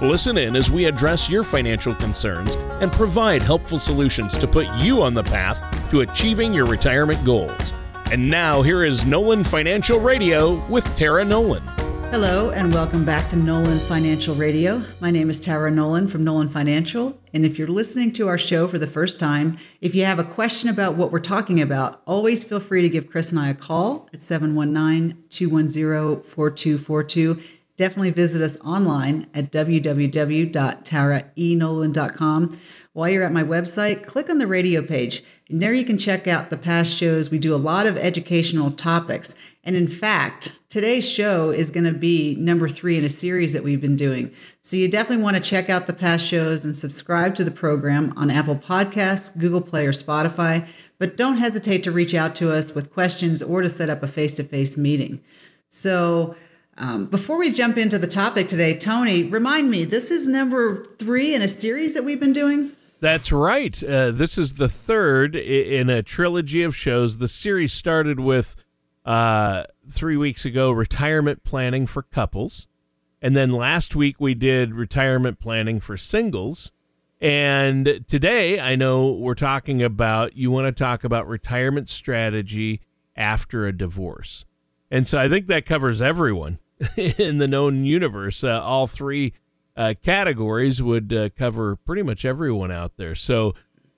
Listen in as we address your financial concerns and provide helpful solutions to put you on the path to achieving your retirement goals. And now, here is Nolan Financial Radio with Tara Nolan. Hello, and welcome back to Nolan Financial Radio. My name is Tara Nolan from Nolan Financial. And if you're listening to our show for the first time, if you have a question about what we're talking about, always feel free to give Chris and I a call at 719 210 4242. Definitely visit us online at www.taraenolan.com. While you're at my website, click on the radio page. And there you can check out the past shows. We do a lot of educational topics. And in fact, today's show is going to be number three in a series that we've been doing. So you definitely want to check out the past shows and subscribe to the program on Apple Podcasts, Google Play, or Spotify. But don't hesitate to reach out to us with questions or to set up a face to face meeting. So, um, before we jump into the topic today, Tony, remind me, this is number three in a series that we've been doing? That's right. Uh, this is the third in a trilogy of shows. The series started with uh, three weeks ago retirement planning for couples. And then last week we did retirement planning for singles. And today I know we're talking about, you want to talk about retirement strategy after a divorce. And so I think that covers everyone. in the known universe. Uh, all three uh, categories would uh, cover pretty much everyone out there. So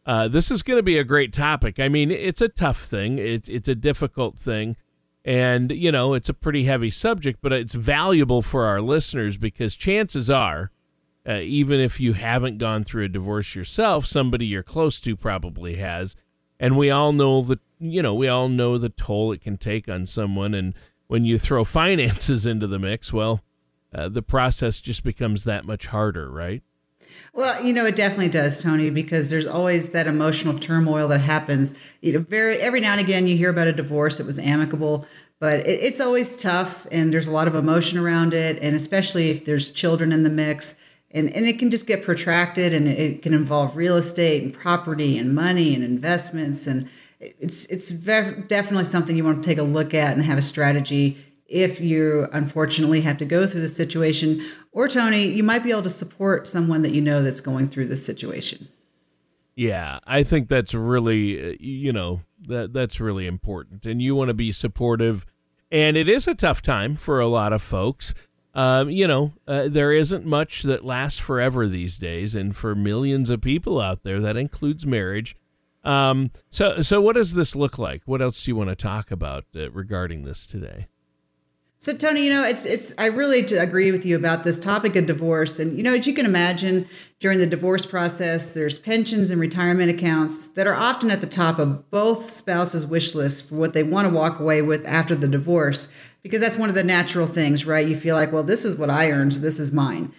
uh, this is going to be a great topic. I mean, it's a tough thing. It's it's a difficult thing, and you know it's a pretty heavy subject, but it's valuable for our listeners because chances are. Uh, even if you haven't gone through a divorce yourself, somebody you're close to probably has, and we all know the you know we all know the toll it can take on someone, and when you throw finances into the mix, well, uh, the process just becomes that much harder, right? Well, you know, it definitely does, Tony, because there's always that emotional turmoil that happens. You know, very every now and again you hear about a divorce. It was amicable, but it, it's always tough, and there's a lot of emotion around it, and especially if there's children in the mix. And, and it can just get protracted and it can involve real estate and property and money and investments and it's it's definitely something you want to take a look at and have a strategy. If you unfortunately have to go through the situation or tony you might be able to support someone that you know that's going through this situation. Yeah i think that's really uh, you know that that's really important and you want to be supportive. And it is a tough time for a lot of folks. Um, you know, uh, there isn't much that lasts forever these days, and for millions of people out there, that includes marriage. Um, so, so what does this look like? What else do you want to talk about uh, regarding this today? So, Tony, you know, it's it's. I really agree with you about this topic of divorce, and you know, as you can imagine, during the divorce process, there's pensions and retirement accounts that are often at the top of both spouses' wish lists for what they want to walk away with after the divorce, because that's one of the natural things, right? You feel like, well, this is what I earned, so this is mine.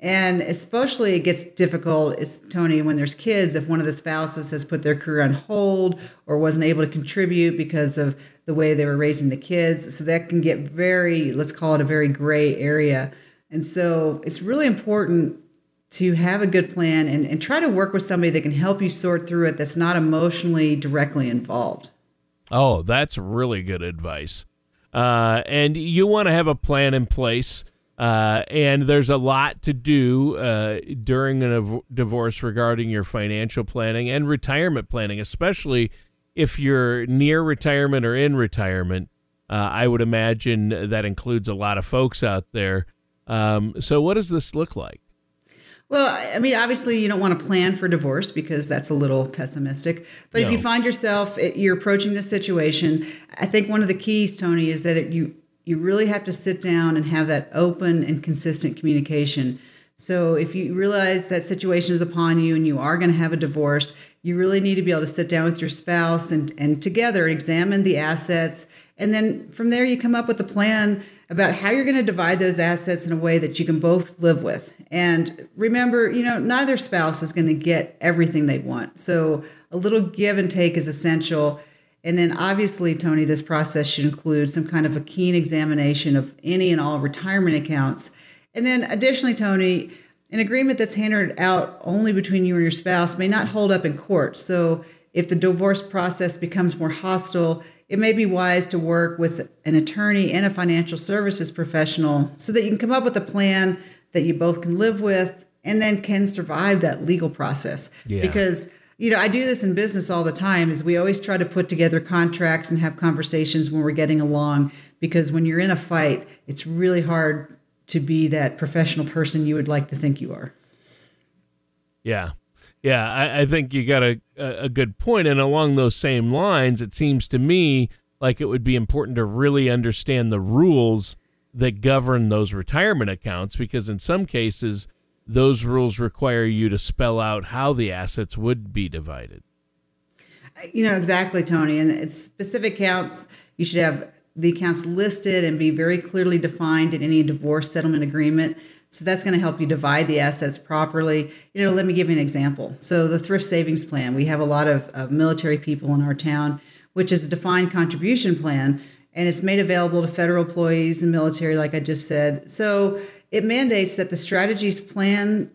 And especially it gets difficult, is Tony, when there's kids, if one of the spouses has put their career on hold or wasn't able to contribute because of the way they were raising the kids. So that can get very, let's call it a very gray area. And so it's really important to have a good plan and, and try to work with somebody that can help you sort through it that's not emotionally directly involved. Oh, that's really good advice. Uh, and you want to have a plan in place uh, and there's a lot to do uh, during a av- divorce regarding your financial planning and retirement planning, especially if you're near retirement or in retirement. Uh, I would imagine that includes a lot of folks out there. Um, so, what does this look like? Well, I mean, obviously, you don't want to plan for divorce because that's a little pessimistic. But no. if you find yourself you're approaching this situation, I think one of the keys, Tony, is that it, you you really have to sit down and have that open and consistent communication. So if you realize that situation is upon you and you are going to have a divorce, you really need to be able to sit down with your spouse and, and together examine the assets. And then from there, you come up with a plan about how you're going to divide those assets in a way that you can both live with. And remember, you know, neither spouse is going to get everything they want. So a little give and take is essential. And then obviously, Tony, this process should include some kind of a keen examination of any and all retirement accounts. And then additionally, Tony, an agreement that's handed out only between you and your spouse may not hold up in court. So if the divorce process becomes more hostile, it may be wise to work with an attorney and a financial services professional so that you can come up with a plan that you both can live with and then can survive that legal process. Yeah. Because you know, I do this in business all the time is we always try to put together contracts and have conversations when we're getting along because when you're in a fight, it's really hard to be that professional person you would like to think you are. Yeah. Yeah, I, I think you got a, a good point. And along those same lines, it seems to me like it would be important to really understand the rules that govern those retirement accounts because in some cases, those rules require you to spell out how the assets would be divided. You know, exactly, Tony. And it's specific accounts, you should have the accounts listed and be very clearly defined in any divorce settlement agreement. So that's going to help you divide the assets properly. You know, let me give you an example. So the thrift savings plan, we have a lot of uh, military people in our town, which is a defined contribution plan, and it's made available to federal employees and military, like I just said. So it mandates that the strategies plan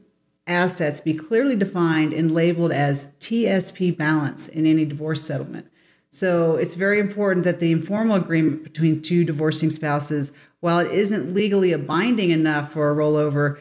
assets be clearly defined and labeled as TSP balance in any divorce settlement. So it's very important that the informal agreement between two divorcing spouses while it isn't legally a binding enough for a rollover,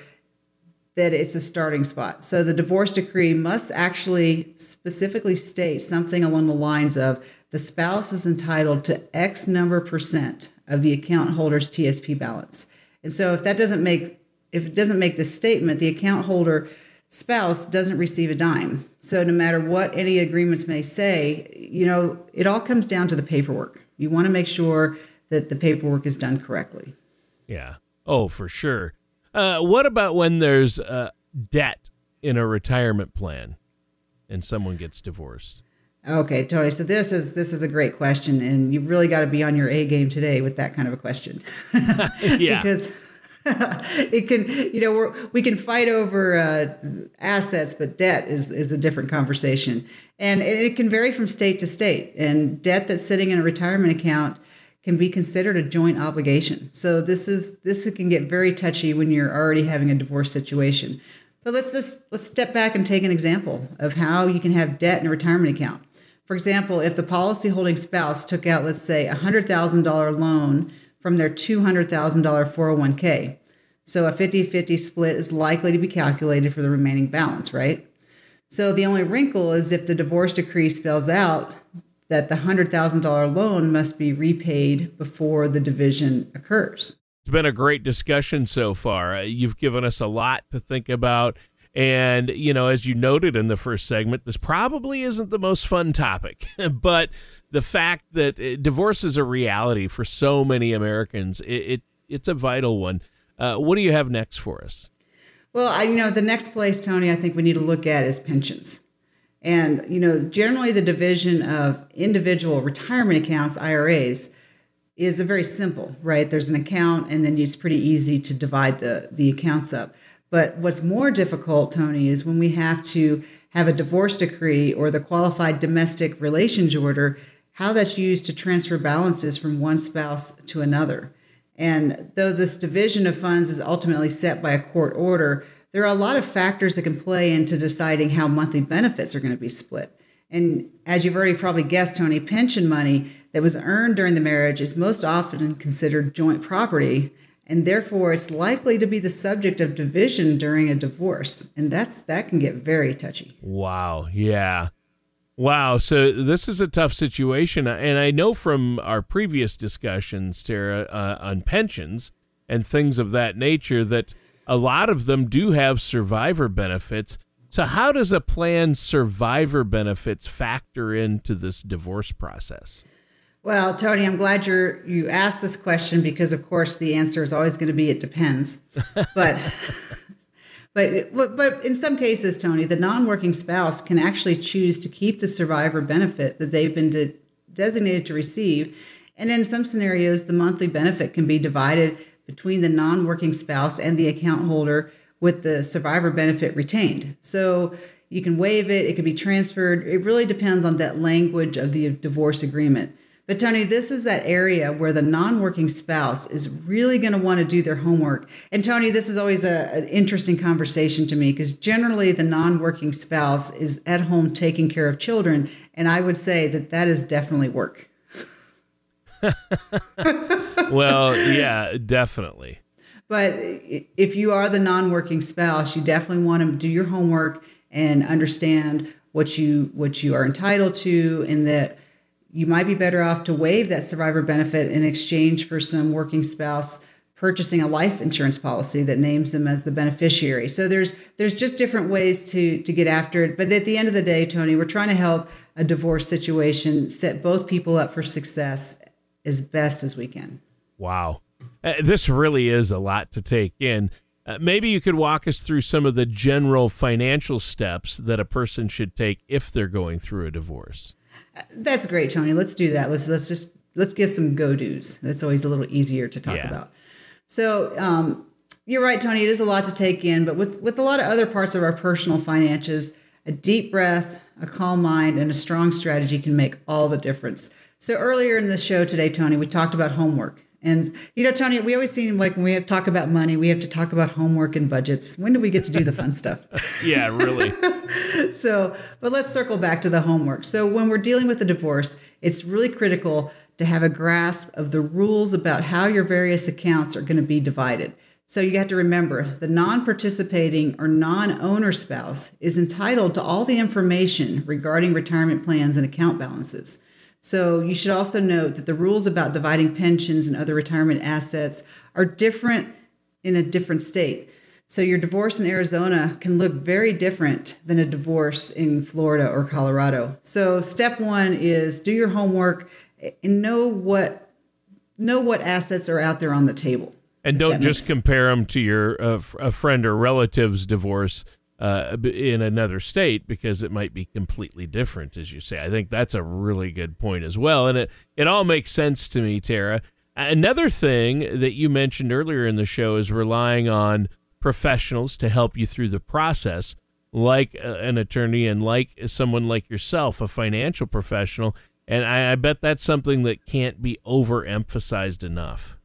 that it's a starting spot. So the divorce decree must actually specifically state something along the lines of the spouse is entitled to X number percent of the account holder's TSP balance. And so if that doesn't make if it doesn't make this statement, the account holder spouse doesn't receive a dime. So no matter what any agreements may say, you know, it all comes down to the paperwork. You want to make sure that the paperwork is done correctly. Yeah. Oh, for sure. Uh, what about when there's uh, debt in a retirement plan and someone gets divorced? Okay, Tony. So this is this is a great question, and you've really got to be on your A game today with that kind of a question. yeah. because it can, you know, we're, we can fight over uh, assets, but debt is is a different conversation, and it can vary from state to state. And debt that's sitting in a retirement account can be considered a joint obligation. So this is this can get very touchy when you're already having a divorce situation. But let's just let's step back and take an example of how you can have debt in a retirement account. For example, if the policy holding spouse took out, let's say, a $100,000 loan from their $200,000 401k, so a 50 50 split is likely to be calculated for the remaining balance, right? So the only wrinkle is if the divorce decree spells out that the $100,000 loan must be repaid before the division occurs. It's been a great discussion so far. Uh, you've given us a lot to think about. And, you know, as you noted in the first segment, this probably isn't the most fun topic, but the fact that uh, divorce is a reality for so many Americans, it, it it's a vital one. Uh, what do you have next for us? Well, I you know the next place, Tony, I think we need to look at is pensions. And, you know, generally the division of individual retirement accounts, IRAs, is a very simple, right? There's an account and then it's pretty easy to divide the, the accounts up. But what's more difficult, Tony, is when we have to have a divorce decree or the qualified domestic relations order, how that's used to transfer balances from one spouse to another. And though this division of funds is ultimately set by a court order, there are a lot of factors that can play into deciding how monthly benefits are going to be split. And as you've already probably guessed, Tony, pension money that was earned during the marriage is most often considered joint property, and therefore it's likely to be the subject of division during a divorce. And that's that can get very touchy. Wow. Yeah. Wow. So this is a tough situation. And I know from our previous discussions, Tara, uh, on pensions and things of that nature that a lot of them do have survivor benefits. So, how does a plan's survivor benefits factor into this divorce process? Well, Tony, I'm glad you're you asked this question because, of course, the answer is always going to be it depends. but, but, but in some cases, Tony, the non-working spouse can actually choose to keep the survivor benefit that they've been de- designated to receive And in some scenarios, the monthly benefit can be divided between the non working spouse and the account holder with the survivor benefit retained. So you can waive it, it can be transferred. It really depends on that language of the divorce agreement. But Tony, this is that area where the non-working spouse is really going to want to do their homework. And Tony, this is always a, an interesting conversation to me because generally the non-working spouse is at home taking care of children, and I would say that that is definitely work. well, yeah, definitely. But if you are the non-working spouse, you definitely want to do your homework and understand what you what you are entitled to, and that you might be better off to waive that survivor benefit in exchange for some working spouse purchasing a life insurance policy that names them as the beneficiary. So there's there's just different ways to to get after it. But at the end of the day, Tony, we're trying to help a divorce situation set both people up for success as best as we can. Wow. Uh, this really is a lot to take in. Uh, maybe you could walk us through some of the general financial steps that a person should take if they're going through a divorce. That's great, Tony. Let's do that. Let's let's just let's give some go dos. That's always a little easier to talk yeah. about. So um, you're right, Tony. It is a lot to take in, but with with a lot of other parts of our personal finances, a deep breath, a calm mind, and a strong strategy can make all the difference. So earlier in the show today, Tony, we talked about homework. And you know, Tony, we always seem like when we have talk about money, we have to talk about homework and budgets. When do we get to do the fun stuff? yeah, really. so, but let's circle back to the homework. So, when we're dealing with a divorce, it's really critical to have a grasp of the rules about how your various accounts are going to be divided. So, you have to remember the non participating or non owner spouse is entitled to all the information regarding retirement plans and account balances. So you should also note that the rules about dividing pensions and other retirement assets are different in a different state. So your divorce in Arizona can look very different than a divorce in Florida or Colorado. So step 1 is do your homework and know what know what assets are out there on the table. And don't just compare them to your uh, a friend or relative's divorce uh, in another state because it might be completely different, as you say. I think that's a really good point as well, and it it all makes sense to me, Tara. Another thing that you mentioned earlier in the show is relying on professionals to help you through the process, like an attorney and like someone like yourself, a financial professional. And I, I bet that's something that can't be overemphasized enough.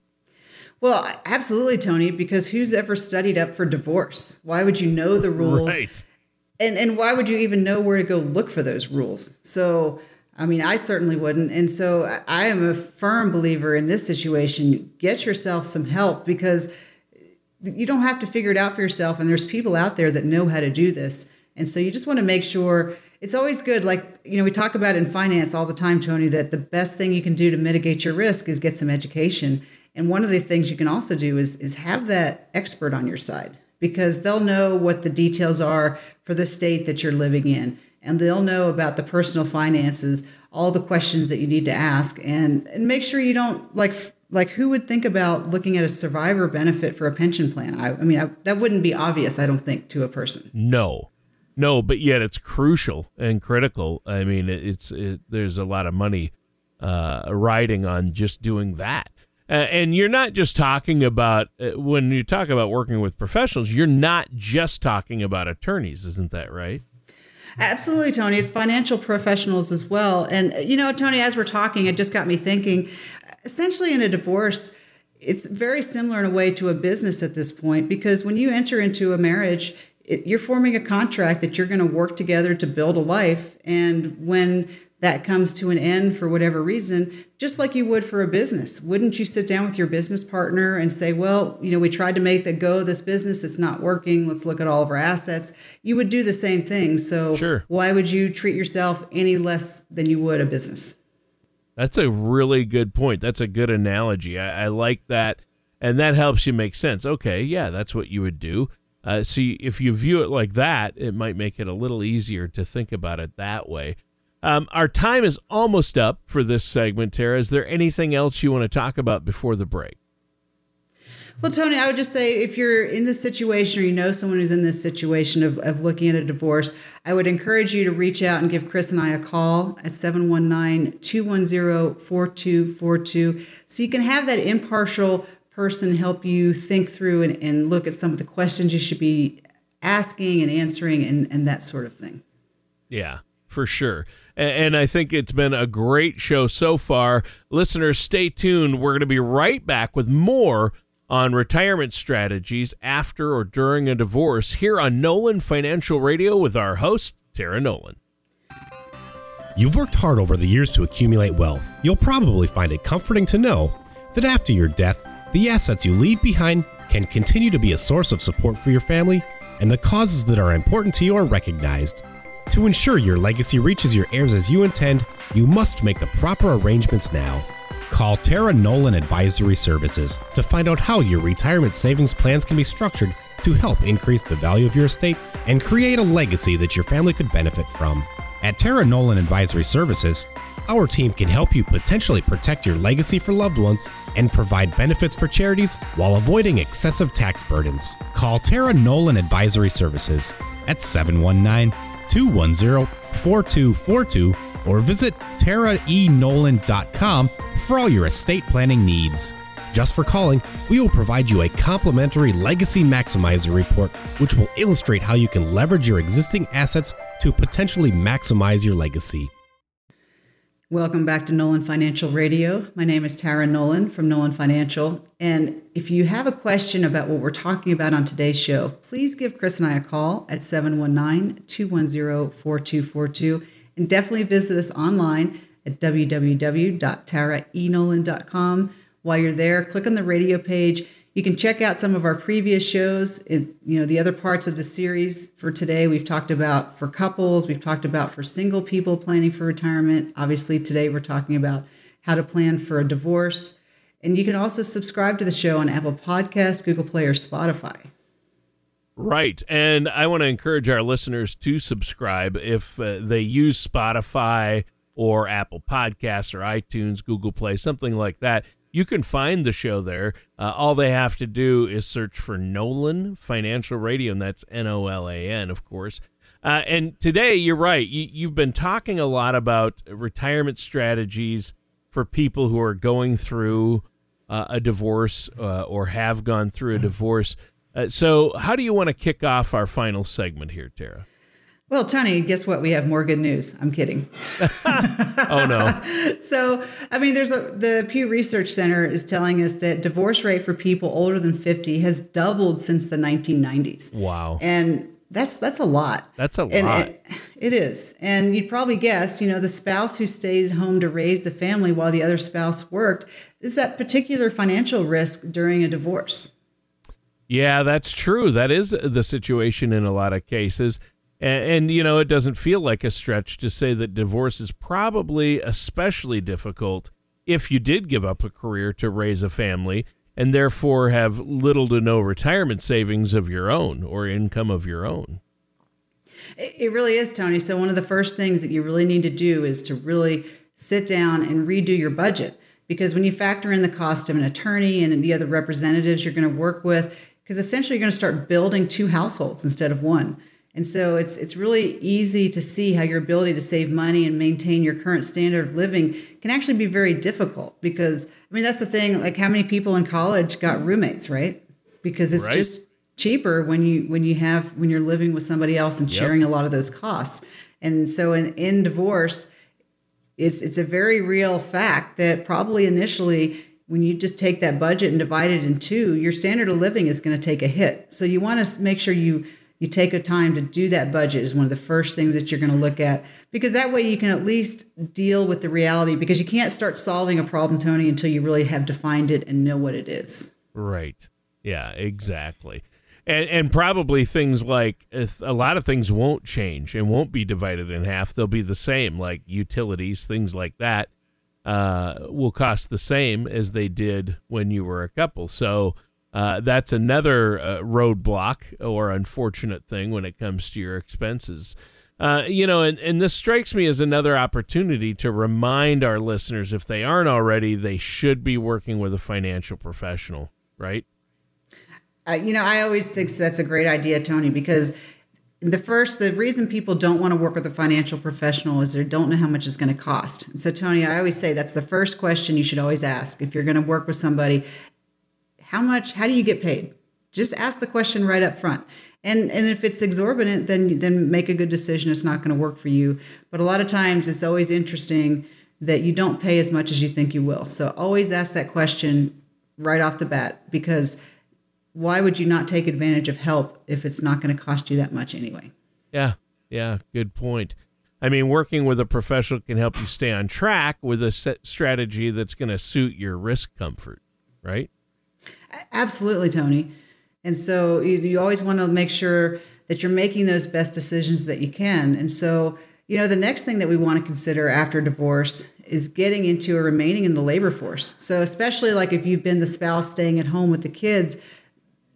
Well, absolutely, Tony, because who's ever studied up for divorce? Why would you know the rules? Right. And and why would you even know where to go look for those rules? So, I mean, I certainly wouldn't. And so I am a firm believer in this situation. Get yourself some help because you don't have to figure it out for yourself and there's people out there that know how to do this. And so you just want to make sure it's always good like you know we talk about in finance all the time tony that the best thing you can do to mitigate your risk is get some education and one of the things you can also do is is have that expert on your side because they'll know what the details are for the state that you're living in and they'll know about the personal finances, all the questions that you need to ask and and make sure you don't like like who would think about looking at a survivor benefit for a pension plan? I, I mean, I, that wouldn't be obvious, I don't think, to a person. No, no, but yet it's crucial and critical. I mean, it's it, there's a lot of money uh, riding on just doing that. Uh, and you're not just talking about uh, when you talk about working with professionals, you're not just talking about attorneys, isn't that right? Absolutely, Tony. It's financial professionals as well. And, you know, Tony, as we're talking, it just got me thinking essentially, in a divorce, it's very similar in a way to a business at this point because when you enter into a marriage, it, you're forming a contract that you're going to work together to build a life. And when that comes to an end for whatever reason, just like you would for a business. Wouldn't you sit down with your business partner and say, well, you know, we tried to make the go of this business, it's not working, let's look at all of our assets? You would do the same thing. So sure. why would you treat yourself any less than you would a business? That's a really good point. That's a good analogy. I, I like that. And that helps you make sense. Okay, yeah, that's what you would do. Uh, see, if you view it like that, it might make it a little easier to think about it that way. Um, our time is almost up for this segment, Tara. Is there anything else you want to talk about before the break? Well, Tony, I would just say if you're in this situation or you know someone who's in this situation of, of looking at a divorce, I would encourage you to reach out and give Chris and I a call at 719 210 4242 so you can have that impartial person help you think through and, and look at some of the questions you should be asking and answering and, and that sort of thing. Yeah, for sure. And I think it's been a great show so far. Listeners, stay tuned. We're going to be right back with more on retirement strategies after or during a divorce here on Nolan Financial Radio with our host, Tara Nolan. You've worked hard over the years to accumulate wealth. You'll probably find it comforting to know that after your death, the assets you leave behind can continue to be a source of support for your family, and the causes that are important to you are recognized. To ensure your legacy reaches your heirs as you intend, you must make the proper arrangements now. Call Tara Nolan Advisory Services to find out how your retirement savings plans can be structured to help increase the value of your estate and create a legacy that your family could benefit from. At Tara Nolan Advisory Services, our team can help you potentially protect your legacy for loved ones and provide benefits for charities while avoiding excessive tax burdens. Call Tara Nolan Advisory Services at 719 210 4242 or visit taraenolan.com for all your estate planning needs. Just for calling, we will provide you a complimentary Legacy Maximizer report, which will illustrate how you can leverage your existing assets to potentially maximize your legacy. Welcome back to Nolan Financial Radio. My name is Tara Nolan from Nolan Financial. And if you have a question about what we're talking about on today's show, please give Chris and I a call at 719 210 4242 and definitely visit us online at www.taraenolan.com. While you're there, click on the radio page you can check out some of our previous shows. In, you know, the other parts of the series for today, we've talked about for couples, we've talked about for single people planning for retirement. Obviously, today we're talking about how to plan for a divorce. And you can also subscribe to the show on Apple Podcasts, Google Play, or Spotify. Right. And I want to encourage our listeners to subscribe if uh, they use Spotify or Apple Podcasts or iTunes, Google Play, something like that you can find the show there. Uh, all they have to do is search for Nolan Financial Radio, and that's N O L A N, of course. Uh, and today, you're right. You, you've been talking a lot about retirement strategies for people who are going through uh, a divorce uh, or have gone through a divorce. Uh, so, how do you want to kick off our final segment here, Tara? Well, Tony, guess what? We have more good news. I'm kidding. oh no. so, I mean, there's a the Pew Research Center is telling us that divorce rate for people older than 50 has doubled since the 1990s. Wow. And that's that's a lot. That's a and lot. It, it is. And you'd probably guess, you know, the spouse who stayed home to raise the family while the other spouse worked is that particular financial risk during a divorce. Yeah, that's true. That is the situation in a lot of cases. And, and, you know, it doesn't feel like a stretch to say that divorce is probably especially difficult if you did give up a career to raise a family and therefore have little to no retirement savings of your own or income of your own. It really is, Tony. So, one of the first things that you really need to do is to really sit down and redo your budget. Because when you factor in the cost of an attorney and the other representatives you're going to work with, because essentially you're going to start building two households instead of one. And so it's it's really easy to see how your ability to save money and maintain your current standard of living can actually be very difficult because I mean that's the thing like how many people in college got roommates, right? Because it's right. just cheaper when you when you have when you're living with somebody else and yep. sharing a lot of those costs. And so in in divorce it's it's a very real fact that probably initially when you just take that budget and divide it in two, your standard of living is going to take a hit. So you want to make sure you you take a time to do that budget is one of the first things that you're going to look at because that way you can at least deal with the reality because you can't start solving a problem tony until you really have defined it and know what it is. Right. Yeah exactly. And and probably things like a lot of things won't change and won't be divided in half. They'll be the same like utilities things like that uh, will cost the same as they did when you were a couple. So uh, that's another uh, roadblock or unfortunate thing when it comes to your expenses. Uh, you know, and, and this strikes me as another opportunity to remind our listeners, if they aren't already, they should be working with a financial professional, right? Uh, you know, I always think that's a great idea, Tony, because the first, the reason people don't want to work with a financial professional is they don't know how much it's going to cost. And so, Tony, I always say that's the first question you should always ask if you're going to work with somebody. How much? How do you get paid? Just ask the question right up front. And and if it's exorbitant, then then make a good decision. It's not going to work for you. But a lot of times, it's always interesting that you don't pay as much as you think you will. So always ask that question right off the bat because why would you not take advantage of help if it's not going to cost you that much anyway? Yeah, yeah, good point. I mean, working with a professional can help you stay on track with a strategy that's going to suit your risk comfort, right? Absolutely, Tony. And so you, you always want to make sure that you're making those best decisions that you can. And so, you know, the next thing that we want to consider after divorce is getting into or remaining in the labor force. So, especially like if you've been the spouse staying at home with the kids,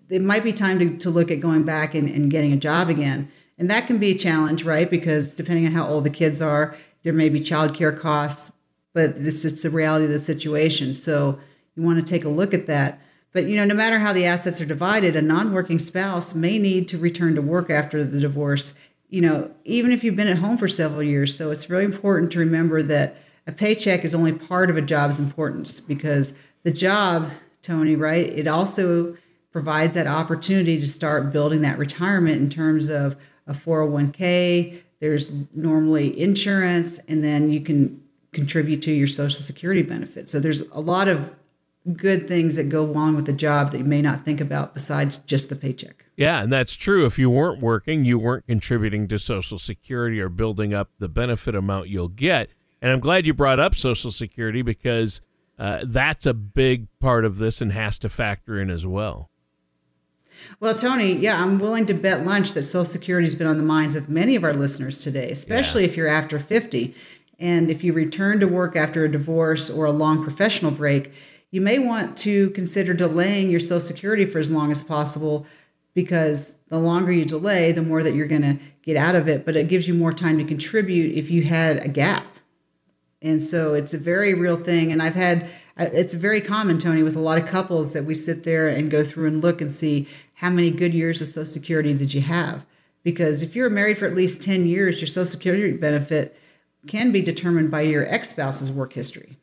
it might be time to, to look at going back and, and getting a job again. And that can be a challenge, right? Because depending on how old the kids are, there may be childcare costs, but it's it's the reality of the situation. So you want to take a look at that. But you know, no matter how the assets are divided, a non-working spouse may need to return to work after the divorce. You know, even if you've been at home for several years. So it's really important to remember that a paycheck is only part of a job's importance because the job, Tony, right? It also provides that opportunity to start building that retirement in terms of a 401k. There's normally insurance, and then you can contribute to your Social Security benefits. So there's a lot of good things that go along with the job that you may not think about besides just the paycheck. Yeah, and that's true. If you weren't working, you weren't contributing to Social Security or building up the benefit amount you'll get. And I'm glad you brought up Social Security because uh, that's a big part of this and has to factor in as well. Well, Tony, yeah, I'm willing to bet lunch that Social Security has been on the minds of many of our listeners today, especially yeah. if you're after 50. And if you return to work after a divorce or a long professional break, you may want to consider delaying your Social Security for as long as possible because the longer you delay, the more that you're going to get out of it, but it gives you more time to contribute if you had a gap. And so it's a very real thing. And I've had, it's very common, Tony, with a lot of couples that we sit there and go through and look and see how many good years of Social Security did you have? Because if you're married for at least 10 years, your Social Security benefit can be determined by your ex spouse's work history.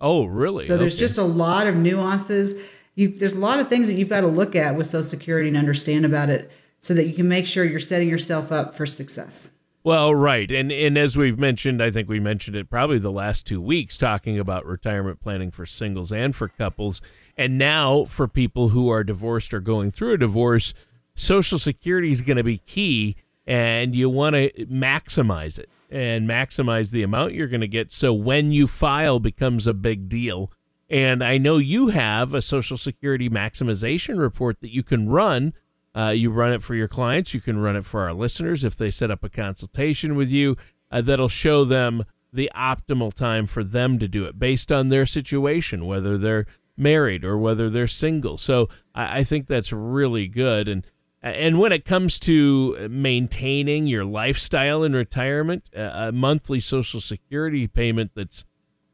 Oh, really? So there's okay. just a lot of nuances. You, there's a lot of things that you've got to look at with Social Security and understand about it so that you can make sure you're setting yourself up for success. Well, right. And and as we've mentioned, I think we mentioned it probably the last 2 weeks talking about retirement planning for singles and for couples. And now for people who are divorced or going through a divorce, social security is going to be key and you want to maximize it and maximize the amount you're going to get so when you file becomes a big deal. And I know you have a social security maximization report that you can run uh, you run it for your clients. You can run it for our listeners if they set up a consultation with you. Uh, that'll show them the optimal time for them to do it based on their situation, whether they're married or whether they're single. So I, I think that's really good. And and when it comes to maintaining your lifestyle in retirement, a monthly Social Security payment that's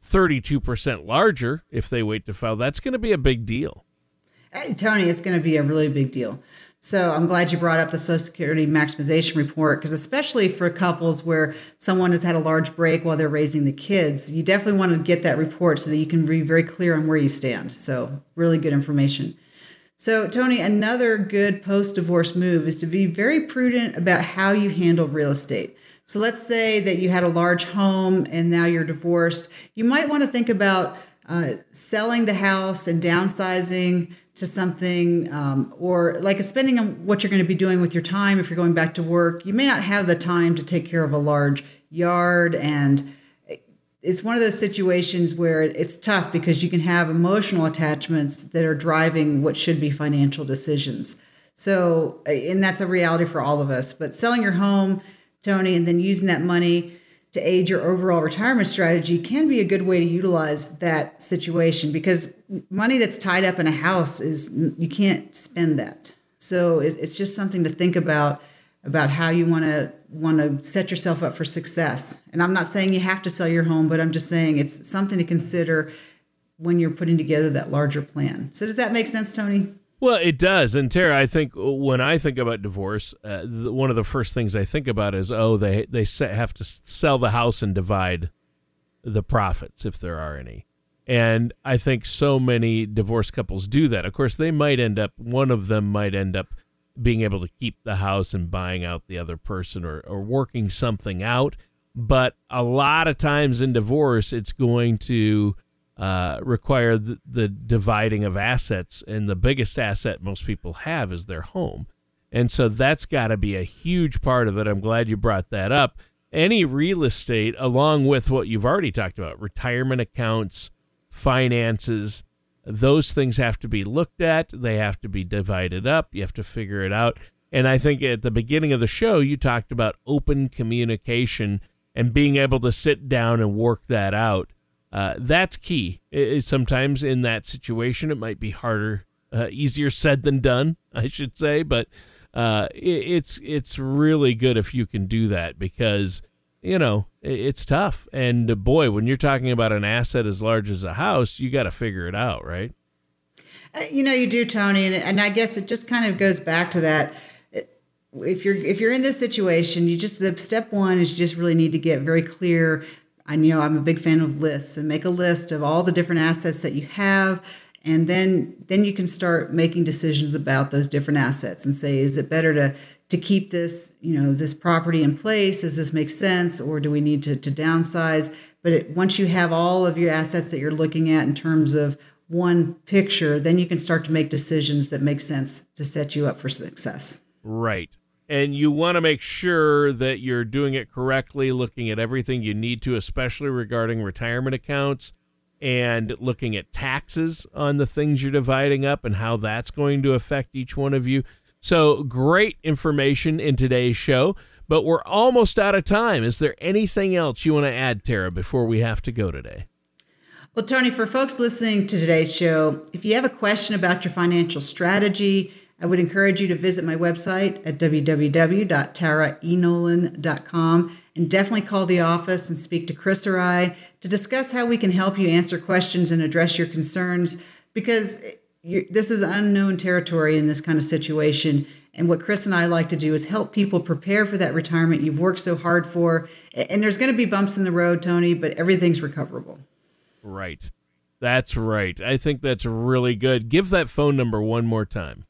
32% larger if they wait to file, that's going to be a big deal. Hey, Tony, it's going to be a really big deal. So I'm glad you brought up the Social Security maximization report because, especially for couples where someone has had a large break while they're raising the kids, you definitely want to get that report so that you can be very clear on where you stand. So, really good information. So, Tony, another good post divorce move is to be very prudent about how you handle real estate. So, let's say that you had a large home and now you're divorced. You might want to think about uh, selling the house and downsizing to something um, or like spending on what you're going to be doing with your time if you're going back to work you may not have the time to take care of a large yard and it's one of those situations where it's tough because you can have emotional attachments that are driving what should be financial decisions so uh, and that's a reality for all of us but selling your home tony and then using that money to aid your overall retirement strategy can be a good way to utilize that situation because money that's tied up in a house is you can't spend that. So it's just something to think about about how you want to want to set yourself up for success. And I'm not saying you have to sell your home, but I'm just saying it's something to consider when you're putting together that larger plan. So does that make sense, Tony? Well, it does. And Tara, I think when I think about divorce, uh, one of the first things I think about is, oh, they they have to sell the house and divide the profits if there are any. And I think so many divorced couples do that. Of course, they might end up, one of them might end up being able to keep the house and buying out the other person or, or working something out. But a lot of times in divorce, it's going to uh, require the, the dividing of assets. And the biggest asset most people have is their home. And so that's got to be a huge part of it. I'm glad you brought that up. Any real estate, along with what you've already talked about, retirement accounts, finances, those things have to be looked at. They have to be divided up. You have to figure it out. And I think at the beginning of the show, you talked about open communication and being able to sit down and work that out. Uh, that's key. It, sometimes in that situation, it might be harder, uh, easier said than done, I should say. But uh, it, it's it's really good if you can do that because you know, it's tough. And uh, boy, when you're talking about an asset as large as a house, you got to figure it out, right? Uh, you know, you do, Tony, and, and I guess it just kind of goes back to that. If you're if you're in this situation, you just the step one is you just really need to get very clear. I you know I'm a big fan of lists and make a list of all the different assets that you have and then then you can start making decisions about those different assets and say is it better to to keep this, you know, this property in place? Does this make sense, or do we need to, to downsize? But it, once you have all of your assets that you're looking at in terms of one picture, then you can start to make decisions that make sense to set you up for success. Right. And you want to make sure that you're doing it correctly, looking at everything you need to, especially regarding retirement accounts and looking at taxes on the things you're dividing up and how that's going to affect each one of you. So great information in today's show, but we're almost out of time. Is there anything else you want to add, Tara, before we have to go today? Well, Tony, for folks listening to today's show, if you have a question about your financial strategy, I would encourage you to visit my website at www.taraenolan.com and definitely call the office and speak to Chris or I to discuss how we can help you answer questions and address your concerns because this is unknown territory in this kind of situation. And what Chris and I like to do is help people prepare for that retirement you've worked so hard for. And there's going to be bumps in the road, Tony, but everything's recoverable. Right. That's right. I think that's really good. Give that phone number one more time.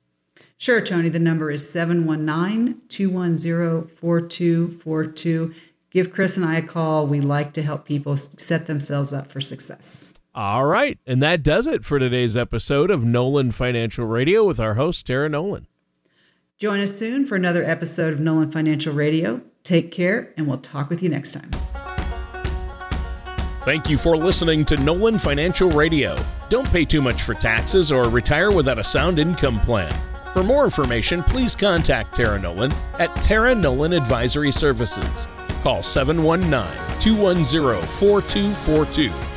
Sure, Tony. The number is 719 210 4242. Give Chris and I a call. We like to help people set themselves up for success. All right. And that does it for today's episode of Nolan Financial Radio with our host, Tara Nolan. Join us soon for another episode of Nolan Financial Radio. Take care, and we'll talk with you next time. Thank you for listening to Nolan Financial Radio. Don't pay too much for taxes or retire without a sound income plan. For more information, please contact Tara Nolan at Tara Nolan Advisory Services. Call 719 210 4242